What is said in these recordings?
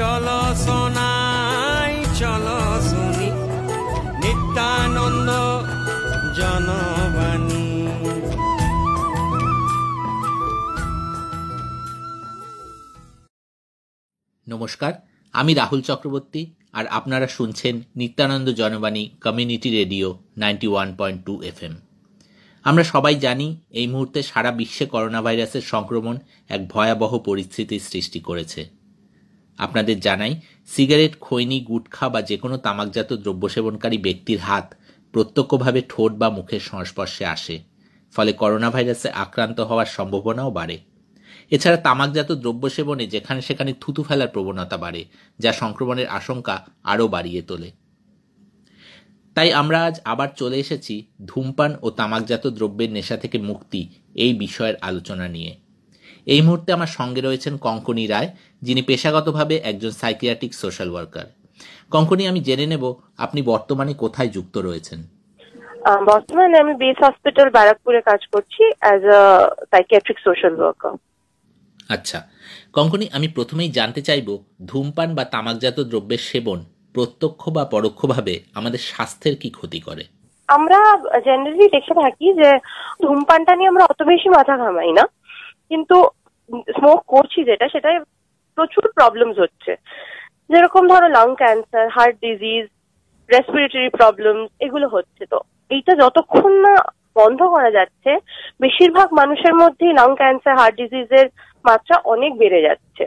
চলো সোনাই, চলো শুনি নিত্যানন্দ জনবাণী। নমস্কার, আমি রাহুল চক্রবর্তী, আর আপনারা শুনছেন Nityananda Janabani community radio ninety one point two F M আমরা সবাই জানি এই মুহূর্তে সারা বিশ্বে করোনা ভাইরাসের সংক্রমণ এক ভয়াবহ পরিস্থিতির সৃষ্টি করেছে। আপনাদের জানাই, সিগারেট, খৈনি, গুটখা বা যে কোনো তামাকজাত দ্রব্য সেবনকারী ব্যক্তির হাত প্রত্যক্ষভাবে ঠোঁট বা মুখের সংস্পর্শে আসে, ফলে করোনা ভাইরাসে আক্রান্ত হওয়ার সম্ভাবনাও বাড়ে। এছাড়া তামাকজাত দ্রব্য সেবনে যেখানে সেখানে থুতু ফেলার প্রবণতা বাড়ে, যা সংক্রমণের আশঙ্কা আরও বাড়িয়ে তোলে। তাই আমরা আজ আবার চলে এসেছি ধূমপান ও তামাকজাত দ্রব্যের নেশা থেকে মুক্তি এই বিষয়ের আলোচনা নিয়ে। এই মুহূর্তে আমার সঙ্গে রয়েছেন কঙ্কনি রায় যিনি পেশাগতভাবে একজন সাইকিয়াট্রিক সোশ্যাল ওয়ার্কার। কঙ্কনি আমি জেনে নেব আপনি বর্তমানে কোথায় যুক্ত রয়েছেন। বর্তমানে আমি বেস হসপিটাল ব্যারাকপুরে কাজ করছি as a psychiatric social worker আচ্ছা। কঙ্কনি আমি প্রথমেই জানতে চাইব ধূমপান বা তামাকজাত দ্রব্যের সেবন প্রত্যক্ষ বা পরোক্ষভাবে আমাদের স্বাস্থ্যের কি ক্ষতি করে? আমরা জেনারেলি দেখে থাকি যে ধূমপানটা নিয়ে আমরা অত বেশি মাথা ঘামাই না। কিন্তু স্মোক করছি যেটা সেটাই প্রচুর প্রবলেমস হচ্ছে। যেরকম ধরো lung cancer heart disease respiratory problem এগুলো হচ্ছে। তো এইটা যতক্ষণ না বন্ধ করা যাচ্ছে, বেশিরভাগ মানুষের মধ্যেই লাং ক্যান্সার হার্ট ডিজিজের মাত্রা অনেক বেড়ে যাচ্ছে।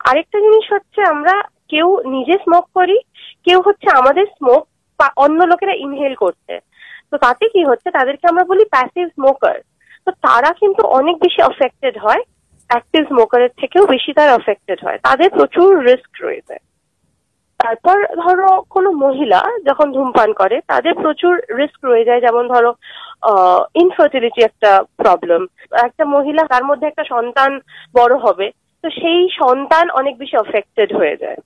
আরেকটা জিনিস হচ্ছে, আমরা কেউ নিজে স্মোক করি, কেউ হচ্ছে আমাদের স্মোক অন্য লোকেরা ইনহেল করছে। তো তাতে কি হচ্ছে, তাদেরকে আমরা বলি প্যাসিভ স্মোকার তো তারা কিন্তু অনেক বেশি অফেক্টেড হয় অ্যাক্টিভ স্মোকারের থেকেও বেশি তারা অফেক্টেড হয়। তাদের প্রচুর রিস্ক রয়েছে। তারপর ধরো কোনো মহিলা যখন ধূমপান করে, তাদের প্রচুর রিস্ক রয়ে যায়। যেমন ধরো ইনফার্টিলিটি একটা প্রবলেম একটা মহিলা, তার মধ্যে একটা সন্তান বড় হবে, তো সেই সন্তান অনেক বেশি অফেক্টেড হয়ে যায়।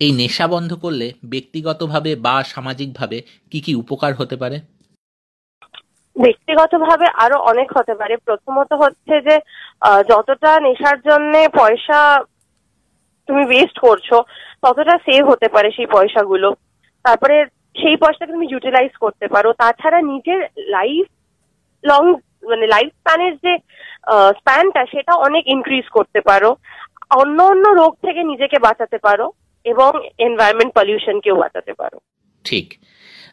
এই নেশা বন্ধ করলে ব্যক্তিগতভাবে বা সামাজিকভাবে কি কি উপকার হতে পারে? ব্যক্তিগতভাবে আরও অনেক হতে পারে। প্রথমত হচ্ছে যে যতটা নেশার জন্য পয়সা তুমি ওয়েস্ট করছ, ততটা সেভ হতে পারে সেই পয়সাগুলো। তারপরে সেই পয়সাটাকে তুমি ইউটিলাইজ করতে পারো। তাছাড়া নিজের লাইফ লং মানে লাইফ স্প্যানের যে স্প্যানটা সেটা অনেক ইনক্রিজ করতে পারো। অন্য অন্য রোগ থেকে নিজেকে বাঁচাতে পারো এবং এনভায়রনমেন্ট পলিউশনকেও বাঁচাতে পারো। ঠিক।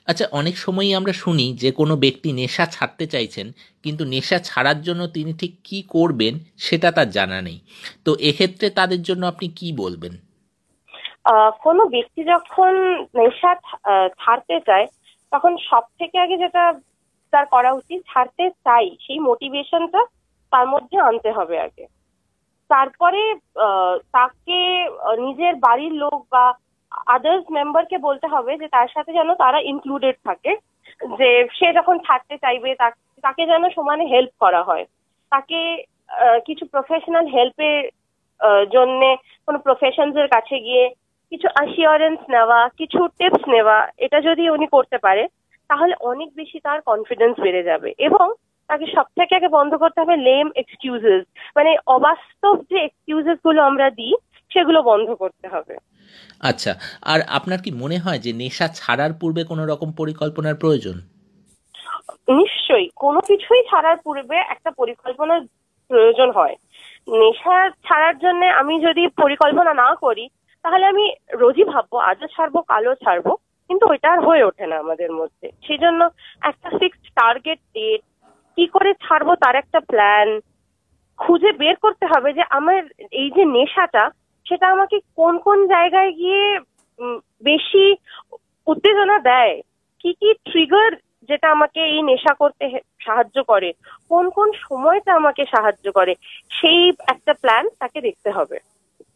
আচ্ছা অনেক সময়ই আমরা শুনি যে কোনো ব্যক্তি নেশা ছাড়তে চাইছেন, কিন্তু নেশা ছাড়ার জন্য তিনি ঠিক কি করবেন সেটা তার জানা নেই। তো এক্ষেত্রে তাদের জন্য আপনি কি বলবেন? কোনো ব্যক্তি যখন নেশা ছাড়তে চায়, তখন সব থেকে আগে যেটা তার করা উচিত, ছাড়তে চাই, সেই মোটিভেশনটা তার মধ্যে আনতে হবে আগে। তারপরে তাকে নিজের বাড়ির লোক বা আদার্স মেম্বারকে বলতে হবে যে তার সাথে যেন তারা ইনক্লুডেড থাকে, যে সে যখন থাকতে চাইবে তাকে যেন সমানে হেল্প করা হয়। তাকে কিছু প্রফেশনাল হেল্পের জন্যে কোনো প্রফেশনস এর কাছে গিয়ে কিছু অ্যাসিওরেন্স নেওয়া, কিছু টিপস নেওয়া, এটা যদি উনি করতে পারে, তাহলে অনেক বেশি তার কনফিডেন্স বেড়ে যাবে এবং তাকে সব থেকে আগে বন্ধ করতে হবে লেম এক্সকিউজেস মানে অবাস্তব যে এক্সকিউজেসগুলো আমরা দিই সেগুলো বন্ধ করতে হবে। আচ্ছা আর আপনার কি মনে হয় যে নেশা ছাড়ার পূর্বে কোনো রকম পরিকল্পনার প্রয়োজন? নিশ্চয়ই কোনো কিছুই ছাড়ার পূর্বে একটা পরিকল্পনার প্রয়োজন হয়। নেশা ছাড়ার জন্য আমি যদি পরিকল্পনা না করি তাহলে আমি রোজই ভাববো আজও ছাড়বো কালও ছাড়বো কিন্তু ওইটা আর হয়ে ওঠে না আমাদের মধ্যে। সেই জন্য একটা ফিক্সড টার্গেট ডেট কি করে ছাড়বো তার একটা প্ল্যান খুঁজে বের করতে হবে যে আমার এই যে নেশাটা সেটা আমাকে কোন কোন জায়গায় গিয়ে বেশি উত্তেজনা দেয়? কি কি ট্রিগার যেটা আমাকে এই নেশা করতে সাহায্য করে? কোন কোন সময়টা আমাকে সাহায্য করে? সেই একটা প্ল্যান তাকে দেখতে হবে।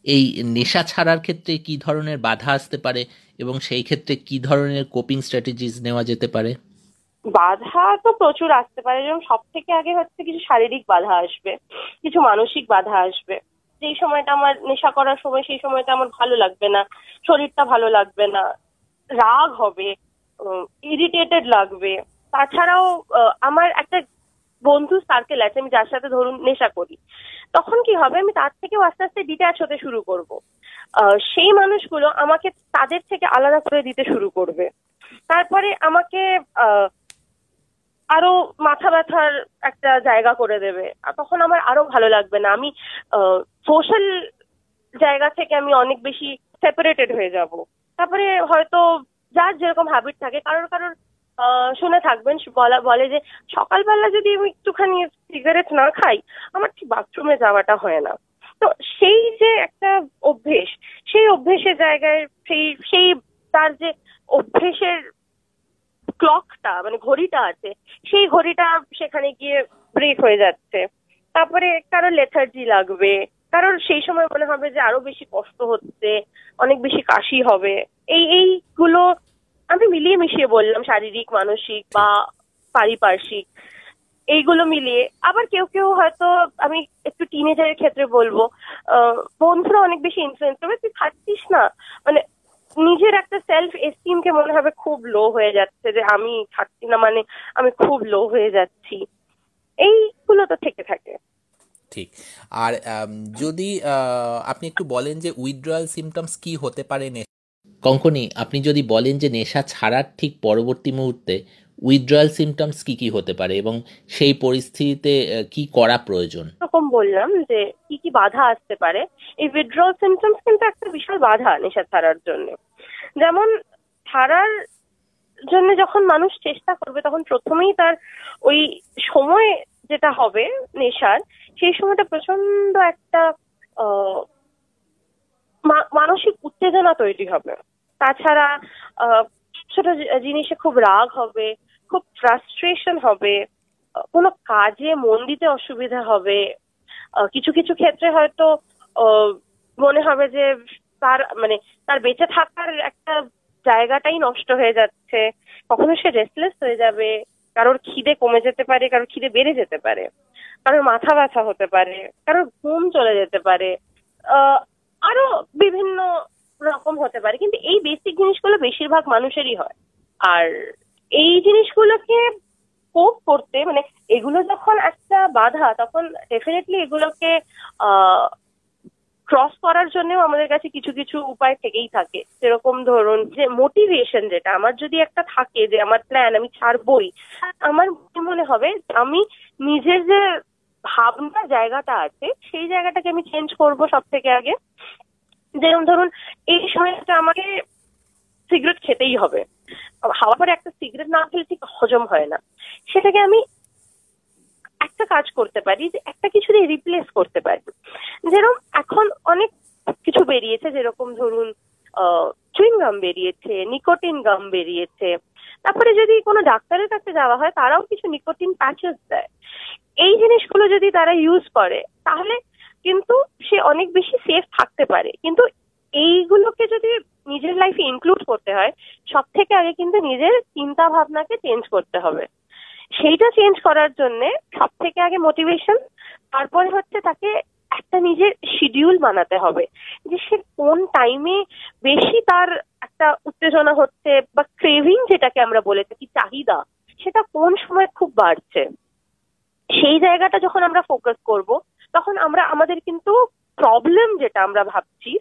এই নেশা ছাড়ার ক্ষেত্রে কি ধরনের বাধা আসতে পারে? এবং সেই ক্ষেত্রে কি ধরনের কোপিং স্ট্র্যাটেজিস নেওয়া যেতে পারে? বাধা তো প্রচুর আসতে পারে। যেমন সব থেকে আগে হচ্ছে কিছু শারীরিক বাধা আসবে কিছু মানসিক বাধা আসবে। যেই সময়টা আমার নেশা করার সময় সেই সময়টা আমার ভালো লাগবে না। শরীরটা ভালো লাগবে না। রাগ হবে ইরিটেটেড লাগবে। তাছাড়াও আমার একটা বন্ধু সার্কেল আছে আমি যার সাথে ধরুন নেশা করি। তখন কি হবে আমি তার থেকেও আস্তে আস্তে ডিট্যাচ হতে শুরু করব। সেই মানুষগুলো আমাকে তাদের থেকে আলাদা করে দিতে শুরু করবে। তারপরে আমাকে আহ, আরও মাথা ব্যথার একটা জায়গা করে দেবে। তখন আমার আরও ভালো লাগবে না। আমি সোশ্যাল জায়গা থেকে আমি অনেক বেশি সেপারেটেড হয়ে যাব। তারপরে হয়তো যার যেরকম হ্যাবিট থাকে, কারোর কারোর শুনে থাকবেন। বলা, বলে যে সকালবেলা যদি আমি একটুখানি সিগারেট না খাই, আমার ঠিক বাথরুমে যাওয়াটা হয় না। তো সেই যে একটা অভ্যেস, সেই অভ্যেসের জায়গায় সেই সেই তার যে অভ্যেসের ক্লকটা মানে ঘড়িটা আছে সেই ঘড়িটা সেখানে গিয়ে ব্রেক হয়ে যাচ্ছে। তারপরে কারোর লেথার্জি লাগবে কারোর সেই সময় মনে হবে যে আরও বেশি কষ্ট হচ্ছে অনেক বেশি কাশি হবে। এই এইগুলো আমি মিলিয়ে মিশিয়ে বললাম শারীরিক মানসিক বা পারিপার্শ্বিক। এইগুলো মিলিয়ে আবার কেউ কেউ হয়তো আমি একটু টিনেজারের ক্ষেত্রে বলব আহ, বন্ধুরা অনেক বেশি ইনফ্লুয়েন্স করবে তুই খাচ্ছিস না। মানে নিজের একটা সেলফ এস্টিমকে মনে হবে খুব লো হয়ে যাচ্ছে যে আমি থাকছি না মানে আমি খুব লো হয়ে যাচ্ছি। এইগুলো তো থেকে থাকে। ঠিক। আর যদি আপনি একটু বলেন যে উইথড্রয়াল সিমটমস কি হতে পারে কঙ্কনি আপনি যদি বলেন যে নেশা ছাড়ার ঠিক পরবর্তী মুহূর্তে উইথড্রয়াল সিমটমস কি কি হতে পারে এবং সেই পরিস্থিতিতে কি করা প্রয়োজন? এরকম বললাম যে কি কি বাধা আসতে পারে। এই উইথড্রল সিমটমস কিন্তু একটা বিশাল বাধা নেশা ছাড়ার জন্য। যেমন ছাড়ার জন্য যখন মানুষ চেষ্টা করবে, তখন প্রথমেই তার ওই সময় যেটা হবে নেশার, সেই সময়টা প্রচণ্ড একটা মানসিক উত্তেজনা তৈরি হবে। তাছাড়া ছোট জিনিসে খুব রাগ হবে খুব ফ্রাস্ট্রেশন হবে, কোনো কাজে মন দিতে অসুবিধা হবে কিছু কিছু ক্ষেত্রে হয়তো মনে হবে যে তার মানে তার বেঁচে থাকার একটা জায়গাটাই নষ্ট হয়ে যাচ্ছে, কখনো সে রেস্টলেস হয়ে যাবে, কারোর খিদে কমে যেতে পারে, কারোর খিদে বেড়ে যেতে পারে, কারোর মাথা ব্যথা হতে পারে, কারোর ঘুম চলে যেতে পারে আরও বিভিন্ন রকম হতে পারে, কিন্তু এই বেসিক জিনিসগুলো বেশিরভাগ মানুষেরই হয়, আর এই জিনিসগুলোকে কোপ করতে মানে এগুলো যখন একটা বাধা, তখন ডেফিনেটলি এগুলোকে ক্রস করার জন্যও আমাদের কাছে কিছু কিছু উপায় থেকেই থাকে। যেরকম ধরুন যে মোটিভেশন যেটা, আমার যদি একটা থাকে যে আমার প্ল্যান আমি ছাড়বই, আমার মনে হবে আমি নিজের যে ভাবনা জায়গাটা আছে, সেই জায়গাটাকে আমি চেঞ্জ করব সব থেকে আগে। যেরকম ধরুন, এই সময়টা আমাকে সিগারেট খেতেই হবে। খাওয়ার পরে একটা সিগারেট না খেলে ঠিক হজম হয় না। সেটাকে আমি একটা কাজ করতে পারি যে একটা কিছু দিয়ে রিপ্লেস করতে পারি। যেরকম এখন অনেক কিছু বেরিয়েছে, যেরকম ধরুন চুইং বেরিয়েছে নিকোটিন গাম বেরিয়েছে। তারপরে যদি কোনো ডাক্তারের কাছে যাওয়া হয়, তারাও কিছু নিকোটিন প্যাচেস দেয়। এই জিনিসগুলো যদি তারা ইউজ করে, তাহলে কিন্তু সে অনেক বেশি সেফ থাকতে পারে। কিন্তু এইগুলোকে যদি নিজের লাইফে ইনক্লুড করতে হয় সব থেকে আগে কিন্তু নিজের চিন্তা ভাবনাকে চেঞ্জ করতে হবে। সেইটা চেঞ্জ করার জন্য সব থেকে আগে মোটিভেশন তারপরে হচ্ছে তাকে একটা নিজের শিডিউল বানাতে হবে, যে সে কোন টাইমে বেশি তার একটা উত্তেজনা হচ্ছে বা ক্রেভিং যেটাকে আমরা বলে থাকি, চাহিদা, সেটা কোন সময় খুব বাড়ছে। সেই জায়গাটা যখন আমরা ফোকাস করব, তখন আমরা, আমাদের কিন্তু প্রবলেম যেটা আমরা ভাবছি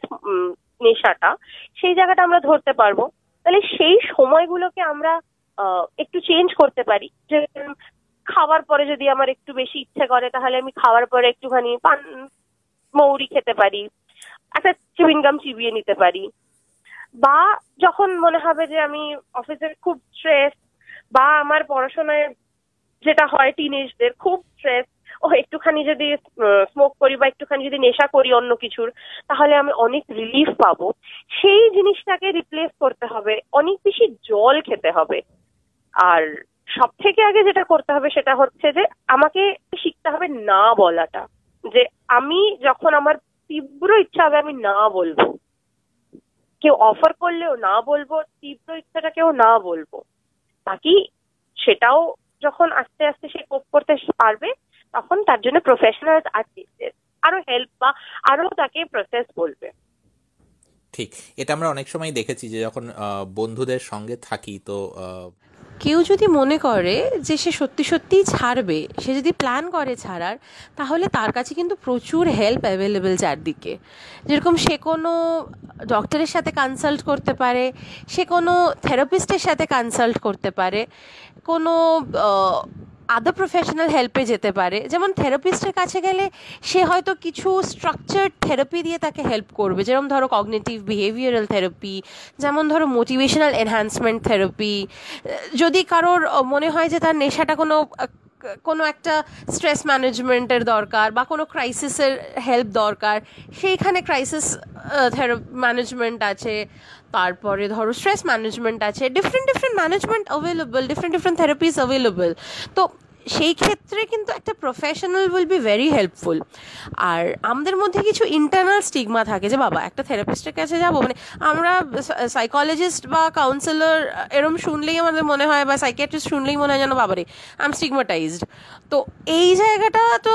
নেশাটা, সেই জায়গাটা আমরা ধরতে পারব। তাহলে সেই সময়গুলোকে আমরা একটু চেঞ্জ করতে পারি। যে খাওয়ার পরে যদি আমার একটু বেশি ইচ্ছে করে, তাহলে আমি খাওয়ার পরে একটুখানি পান, মৌরি খেতে পারি, একটা চুইংগাম চিবিয়ে নিতে পারি। বা যখন মনে হবে যে আমি অফিসের খুব স্ট্রেস বা আমার পড়াশোনায় যেটা হয় টিনেজদের খুব স্ট্রেস ও একটুখানি যদি স্মোক করি বা একটুখানি যদি নেশা করি অন্য কিছুর, তাহলে আমি অনেক রিলিফ পাবো। সেই জিনিসটাকে রিপ্লেস করতে হবে, অনেক বেশি জল খেতে হবে। আর সব থেকে আগে যেটা করতে হবে সেটা হচ্ছে যে, আমাকে শিখতে হবে না বলাটা। যে আমি যখন আমার তীব্র ইচ্ছা হবে আমি না বলব। কেউ অফার করলেও না বলব, তীব্র ইচ্ছাটা কেউ না বলব। বাকি সেটাও যখন আস্তে আস্তে সে কোপ করতে পারবে তখন তার জন্য প্রফেশনাল আছে আরও হেল্প বা আরও তাকে প্রসেস বলবে। ঠিক। এটা আমরা অনেক সময় দেখেছি যে যখন বন্ধুদের সঙ্গে থাকি তো কেউ যদি মনে করে যে সে সত্যি সত্যিই ছাড়বে সে যদি প্ল্যান করে ছাড়ার তাহলে তার কাছে কিন্তু প্রচুর হেল্প অ্যাভেলেবেল চারদিকে। যেরকম সে কোনো ডক্টরের সাথে কনসাল্ট করতে পারে সে কোনো থেরাপিস্টের সাথে কনসাল্ট করতে পারে কোনো আদার প্রফেশনাল হেল্পে যেতে পারে। যেমন থেরাপিস্টের কাছে গেলে সে হয়তো কিছু স্ট্রাকচার্ড থেরাপি দিয়ে তাকে হেল্প করবে। যেরকম ধরো কগনেটিভ বিহেভিয়ারাল থেরাপি যেমন ধরো মোটিভেশনাল এনহ্যান্সমেন্ট থেরাপি যদি কারোর মনে হয় যে তার নেশাটা কোনো কোনো একটা স্ট্রেস ম্যানেজমেন্টের দরকার বা কোনো ক্রাইসিসের হেল্প দরকার, সেইখানে ক্রাইসিস ম্যানেজমেন্ট আছে, তারপরে ধরো স্ট্রেস ম্যানেজমেন্ট আছে different different management available different different therapies available তো সেই ক্ষেত্রে কিন্তু একটা professional will be very helpful আর আমাদের মধ্যে কিছু ইন্টারনাল স্টিগমা থাকে যে, বাবা, একটা থেরাপিস্টের কাছে যাব? মানে আমরা সাইকোলজিস্ট বা কাউন্সিলর এরম শুনলেই আমাদের মনে হয় বা সাইকিয়াট্রিস্ট শুনলেই মনে হয় যেন, বাবারে আই এম স্টিগমাটাইজড তো এই জায়গাটা তো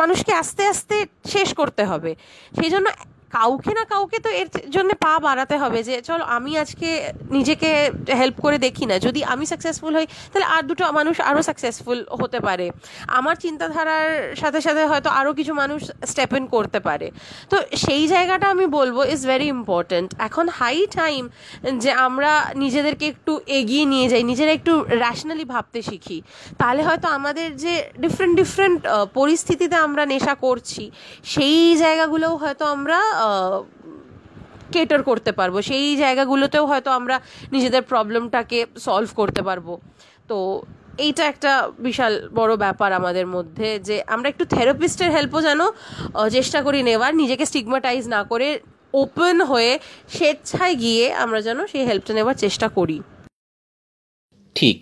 মানুষকে আস্তে আস্তে শেষ করতে হবে। সেই জন্য কাউকে না কাউকে তো এর জন্য পা বাড়াতে হবে যে, চলো আমি আজকে নিজেকে হেল্প করে দেখি না। যদি আমি সাকসেসফুল হই, তাহলে আর দুটো মানুষ আরও সাকসেসফুল হতে পারে। আমার চিন্তাধারার সাথে সাথে হয়তো আরও কিছু মানুষ স্টেপ ইন করতে পারে। তো সেই জায়গাটা আমি বলব ইজ ভেরি ইম্পর্ট্যান্ট এখন হাই টাইম যে আমরা নিজেদেরকে একটু এগিয়ে নিয়ে যাই, নিজেরা একটু র্যাশনালি ভাবতে শিখি। তাহলে হয়তো আমাদের যে ডিফারেন্ট ডিফারেন্ট পরিস্থিতিতে আমরা নেশা করছি, সেই জায়গাগুলোও হয়তো আমরা কেটার করতে পারব। সেই জায়গাগুলোতেও হয়তো আমরা নিজেদের প্রবলেমটাকে সলভ করতে পারব। তো এইটা একটা বিশাল বড় ব্যাপার আমাদের মধ্যে যে আমরা একটু থেরাপিস্টের হেল্পও যেন চেষ্টা করি নেওয়ার, নিজেকে স্টিগমাটাইজ না করে ওপেন হয়ে স্বেচ্ছায় গিয়ে আমরা যেন সেই হেল্পটা নেওয়ার চেষ্টা করি। ঠিক।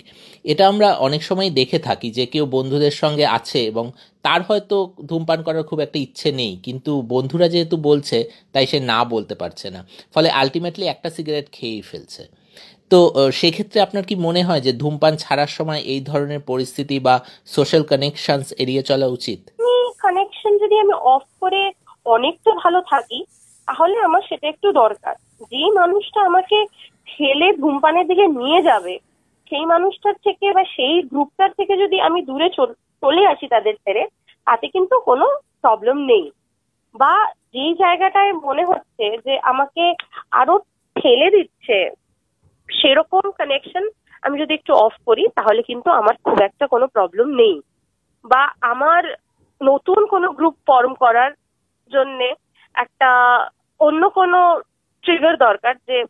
এটা আমরা অনেক সময় দেখে থাকি যে কেউ বন্ধুদের সঙ্গে আছে এবং তার হয়তো ধূমপান করার খুব একটা ইচ্ছে নেই, কিন্তু বন্ধুরা যেহেতু বলছে, তাই সে না বলতে পারছে না। ফলে আলটিমেটলি একটা সিগারেট খেয়েই ফেলছে। তো সেক্ষেত্রে আপনার কি মনে হয় যে ধূমপান ছাড়ার সময় এই ধরনের পরিস্থিতি বা সোশ্যাল কানেকশনস এড়িয়ে চলা উচিত? কানেকশন যদি আমি অফ করে অনেকটা ভালো থাকি, তাহলে আমার সেটা একটু দরকার। যে মানুষটা আমাকে ঠেলে ধূমপানের দিকে নিয়ে যাবে, সেই মানুষটার থেকে বা সেই গ্রুপটার থেকে যদি আমি দূরে চলে আসি তাদের ছেড়ে, তাতে কিন্তু কোনো প্রবলেম নেই। বা যেই জায়গাটায় মনে হচ্ছে যে আমাকে আরও ঠেলে দিচ্ছে, সেরকম কানেকশন আমি যদি একটু অফ করি, তাহলে কিন্তু আমার খুব একটা কোনো প্রবলেম নেই। বা আমার নতুন কোনো গ্রুপ ফর্ম করার জন্যে একটা অন্য কোনো ট্রিগার দরকার যে,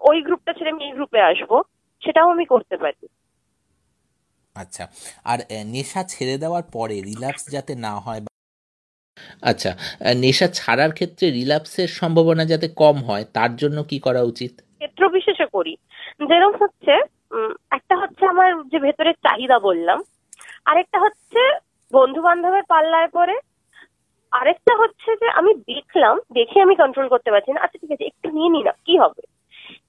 ওই গ্রুপটা ছেড়ে আমি এই গ্রুপে আসব, সেটাও আমি করতে পারি। আচ্ছা আর নেশা ছেড়ে দেওয়ার পরে রিল্যাপস যাতে না হয় আচ্ছা নেশা ছাড়ার ক্ষেত্রে রিল্যাপসের সম্ভাবনা যাতে কম হয় তার জন্য কি করা উচিত? ক্ষেত্র বিশেষে করি যেরকম হচ্ছে একটা হচ্ছে আমার যে ভেতরের চাহিদা বললাম আরেকটা হচ্ছে বন্ধু বান্ধবের পাল্লায় পরে আরেকটা হচ্ছে যে আমি দেখলাম দেখে আমি কন্ট্রোল করতে পারছি না আচ্ছা ঠিক আছে একটু নিয়ে নি না কি হবে?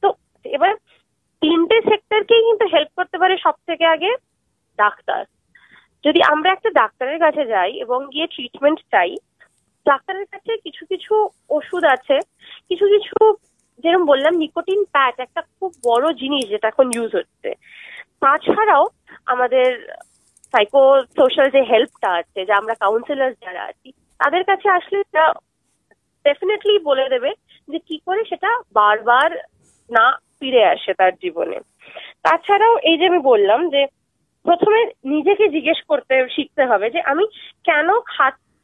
তো এবার তিনটে সেক্টরকেই কিন্তু হেল্প করতে পারে সব থেকে আগে। যদি আমরা একটা ডাক্তারের কাছে যাই এবং গিয়ে ট্রিটমেন্ট চাই, ডাক্তারের কাছে কিছু কিছু ওষুধ আছে, কিছু কিছু যেরকম বললাম নিকোটিন প্যাচ একটা খুব বড় জিনিস যেটা এখন ইউজ হচ্ছে। তাছাড়াও আমাদের সাইকো সোশ্যাল যে হেল্পটা আছে, যে আমরা কাউন্সিলার যারা আছি, তাদের কাছে আসলে ডেফিনেটলি বলে দেবে যে কি করে সেটা বারবার না ফিরে আসে তার জীবনে। তাছাড়াও এই যে আমি বললাম যে প্রথমে নিজেকে জিজ্ঞেস করতে শিখতে হবে যে আমি কেন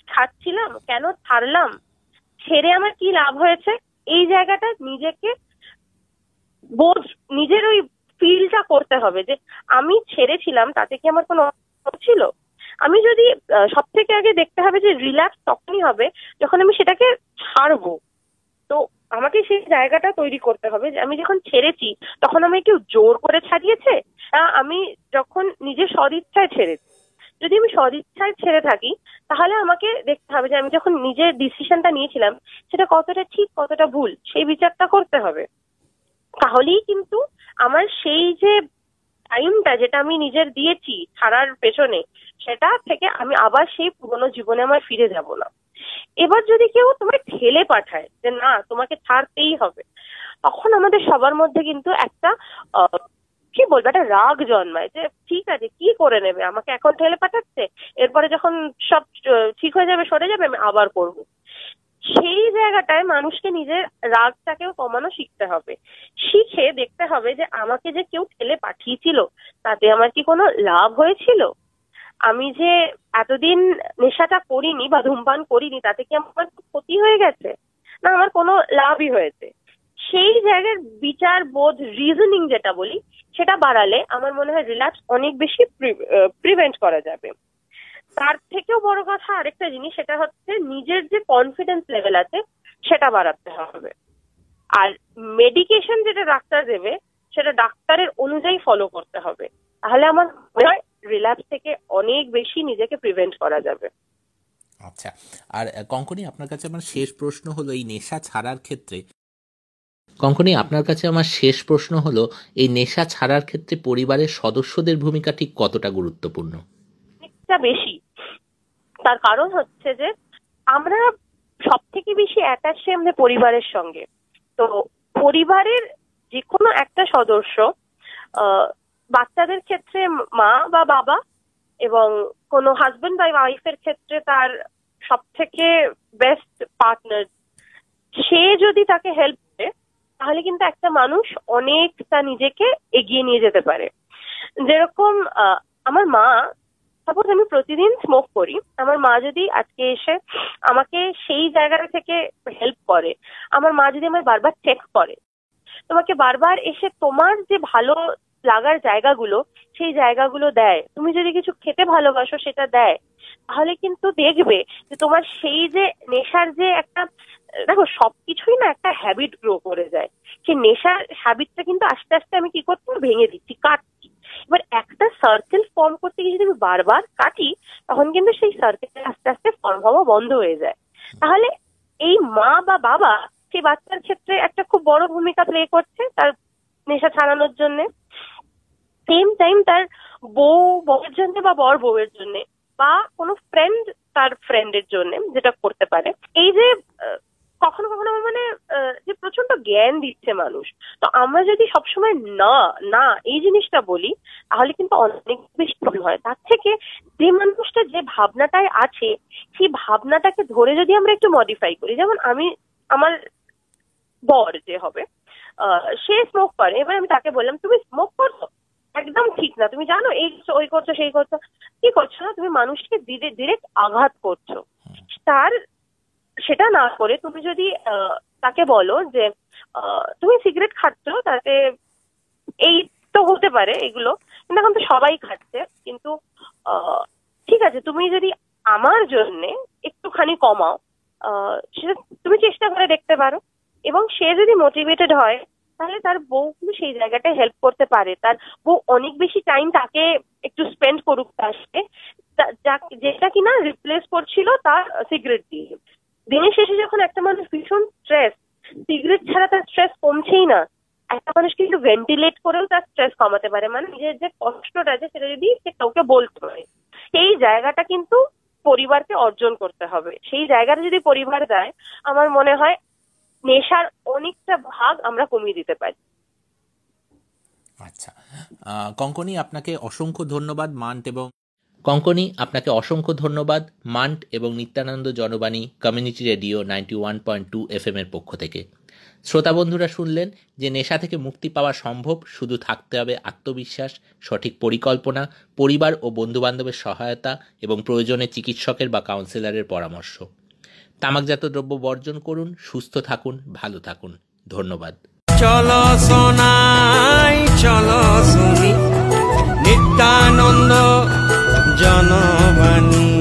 খাচ্ছিলাম, কেন ছাড়লাম? ছেড়ে আমার কি লাভ হয়েছে? এই জায়গাটা নিজেকে বোধ, নিজের ওই ফিলটা করতে হবে যে আমি ছেড়েছিলাম, তাতে কি আমার কোনো ছিল? আমি যদি সব থেকে আগে দেখতে হবে যে রিল্যাক্স তখনই হবে যখন আমি সেটাকে ছাড়বো। তো আমাকে সেই জায়গাটা তৈরি করতে হবে যে আমি যখন ছেড়েছি, তখন আমি কেউ জোর করে ছাড়িয়েছে? আমি যখন নিজের সদিচ্ছায় ছেড়েছি। যদি আমি সদিচ্ছায় ছেড়ে থাকি, তাহলে আমাকে দেখতে হবে যে আমি যখন নিজের ডিসিশনটা নিয়েছিলাম, সেটা কতটা ঠিক, কতটা ভুল, সেই বিচারটা করতে হবে। তাহলেই কিন্তু আমার সেই যে টাইমটা যেটা আমি নিজের দিয়েছি ছাড়ার পেছনে, সেটা থেকে আমি আবার সেই পুরনো জীবনে আমার ফিরে যাব না। এবার যদি কেউ তোমায় ঠেলে পাঠায় যে না, তোমাকে ছাড়তেই হবে, তখন আমাদের সবার মধ্যে কিন্তু একটা কি বলব, একটা রাগ জন্মায় যে, ঠিক আছে, কি করে নেবে? আমাকে এখন ঠেলে পাঠাচ্ছে? এরপরে যখন সব ঠিক হয়ে যাবে, সরে যাবে, আমি আবার করব। সেই জায়গাটায় মানুষকে নিজের রাগটাকেও কমানো শিখতে হবে। শিখে দেখতে হবে যে, আমাকে যে কেউ ঠেলে পাঠিয়েছিল, তাতে আমার কি কোনো লাভ হয়েছিল? আমি যে এতদিন নেশাটা করিনি বা ধূমপান করিনি, তাতে কি আমার ক্ষতি হয়ে গেছে? না, আমার কোনো লাভই হয়েছে। সেই জায়গার বিচার, বোধ রিজনিং যেটা বলি, সেটা বাড়ালে আমার মনে হয় রিল্যাক্স অনেক বেশি প্রিভেন্ট করা যাবে। তার থেকেও বড় কথা আরেকটা জিনিস, সেটা হচ্ছে নিজের যে কনফিডেন্স লেভেল আছে, সেটা বাড়াতে হবে। আর মেডিকেশন যেটা ডাক্তার দেবে, সেটা ডাক্তারের অনুযায়ী ফলো করতে হবে। তাহলে আমার মনে হয় রিল্যাক্স থেকে অনেক বেশি নিজেকে প্রিভেন্ট করা যাবে। আচ্ছা আর কঙ্কনি আপনার কাছে আমার শেষ প্রশ্ন হলো এই নেশা ছাড়ার ক্ষেত্রে। কঙ্কনি আপনার কাছে আমার শেষ প্রশ্ন হলো এই নেশা ছাড়ার ক্ষেত্রে পরিবারের সদস্যদের ভূমিকা ঠিক কতটা গুরুত্বপূর্ণ? অনেকটা বেশি। তার কারণ হচ্ছে যে আমরা সব থেকে বেশি অ্যাটাচে আমাদের পরিবারের সঙ্গে। তো পরিবারের যে কোনো একটা সদস্য বাচ্চাদের ক্ষেত্রে মা বা বাবা এবং কোনো হাজবেন্ড বা ওয়াইফের ক্ষেত্রে তার সব থেকে বেস্ট পার্টনার সে যদি তাকে হেল্প করে, তাহলে কিন্তু একটা মানুষ অনেকটা নিজেকে এগিয়ে নিয়ে যেতে পারে। যেরকম আমার মা সাপোজ আমি প্রতিদিন স্মোক করি, আমার মা যদি আজকে এসে আমাকে সেই জায়গাটা থেকে হেল্প করে, আমার মা যদি আমার বারবার চেক করে, তোমাকে বারবার এসে তোমার যে ভালো লাগার জায়গাগুলো, সেই জায়গাগুলো দেয়। তুমি যদি কিছু খেতে ভালোবাসো, সেটা দেয়। তাহলে কিন্তু দেখবে যে তোমার সেই যে নেশার যে একটা, দেখো, সবকিছুই না একটা হ্যাবিট গ্রো করে যায়। সেই নেশার হ্যাবিটটা কিন্তু আস্তে আস্তে আমি কি করছি? ভেঙে দিচ্ছি, কাটছি। এবার একটা সার্কেল ফর্ম করতে গিয়ে যদি আমি বারবার কাটি, তখন কিন্তু সেই সার্কেল আস্তে আস্তে ফর্ম হওয়া বন্ধ হয়ে যায়। তাহলে এই মা বা বাবা, সেই বাচ্চার ক্ষেত্রে একটা খুব বড় ভূমিকা প্লে করছে তার নেশা ছাড়ানোর জন্য। সেম টাইম তার বউ, বউয়ের জন্য বা বর বউয়ের জন্য বা কোনো ফ্রেন্ড তার ফ্রেন্ডের জন্য যেটা করতে পারে। এই যে কখনো কখনো আমার মানে যে প্রচণ্ড জ্ঞান দিচ্ছে মানুষ। তো আমরা যদি সবসময় না না এই জিনিসটা বলি, তাহলে কিন্তু অনেক বেশি প্রবলেম হয়। তার থেকে যে মানুষটা যে ভাবনাটায় আছে, সেই ভাবনাটাকে ধরে যদি আমরা একটু মডিফাই করি, যেমন আমি, আমার বর যে হবে সে স্মোক করে। এবার আমি তাকে বললাম, তুমি স্মোক করছ একদম ঠিক না। তুমি জানো, এই ওই করছ, সেই করছ। কি করছ না, তুমি মানুষকে ডিরেক্ট আঘাত করছ। তার, সেটা না করে তুমি যদি তাকে বলো যে তুমি সিগারেট খাচ্ছ, তাতে এই তো হতে পারে এগুলো। কিন্তু এখন তো সবাই খাচ্ছে। কিন্তু ঠিক আছে, তুমি যদি আমার জন্যে একটুখানি কমাও সেটা তুমি চেষ্টা করে দেখতে পারো। এবং সে যদি মোটিভেটেড হয় তাহলে তার বউ কিন্তু সেই জায়গাটায় হেল্প করতে পারে। তার বউ অনেক বেশি টাইম তাকে একটু স্পেন্ড করুক তার সাথে। যেটা কিনা রিপ্লেস করছিল তার সিগারেট দিয়ে। দিনের শেষে যখন একটা মানুষ ভীষণ স্ট্রেস সিগারেট ছাড়া তার স্ট্রেস কমছেই না। একটা মানুষ কিন্তু ভেন্টিলেট করেও তার স্ট্রেস কমাতে পারে। মানে নিজের যে কষ্টটা আছে সেটা যদি সে কাউকে বলতে পারে। সেই জায়গাটা কিন্তু পরিবারকে অর্জন করতে হবে। সেই জায়গাটা যদি পরিবার দেয়, আমার মনে হয় নেশার অনেকটা ভাগ আমরা কমিয়ে দিতে পারি। আচ্ছা। কঙ্কনি আপনাকে অসংখ্য ধন্যবাদ, মান্ট এবং কঙ্কনি আপনাকে অসংখ্য ধন্যবাদ, মান্ট এবং Nityananda Janabani community radio ninety one point two F এর পক্ষ থেকে। শ্রোতা বন্ধুরা শুনলেন যে নেশা থেকে মুক্তি পাওয়া সম্ভব, শুধু থাকতে হবে আত্মবিশ্বাস, সঠিক পরিকল্পনা, পরিবার ও বন্ধুবান্ধবের সহায়তা এবং প্রয়োজনে চিকিৎসকের বা কাউন্সিলরের পরামর্শ। তামাকজাত দ্রব্য বর্জন করুন সুস্থ থাকুন ভালো থাকুন। ধন্যবাদ। চলো সোনাই চলো নিত্যানন্দ জনবাণী।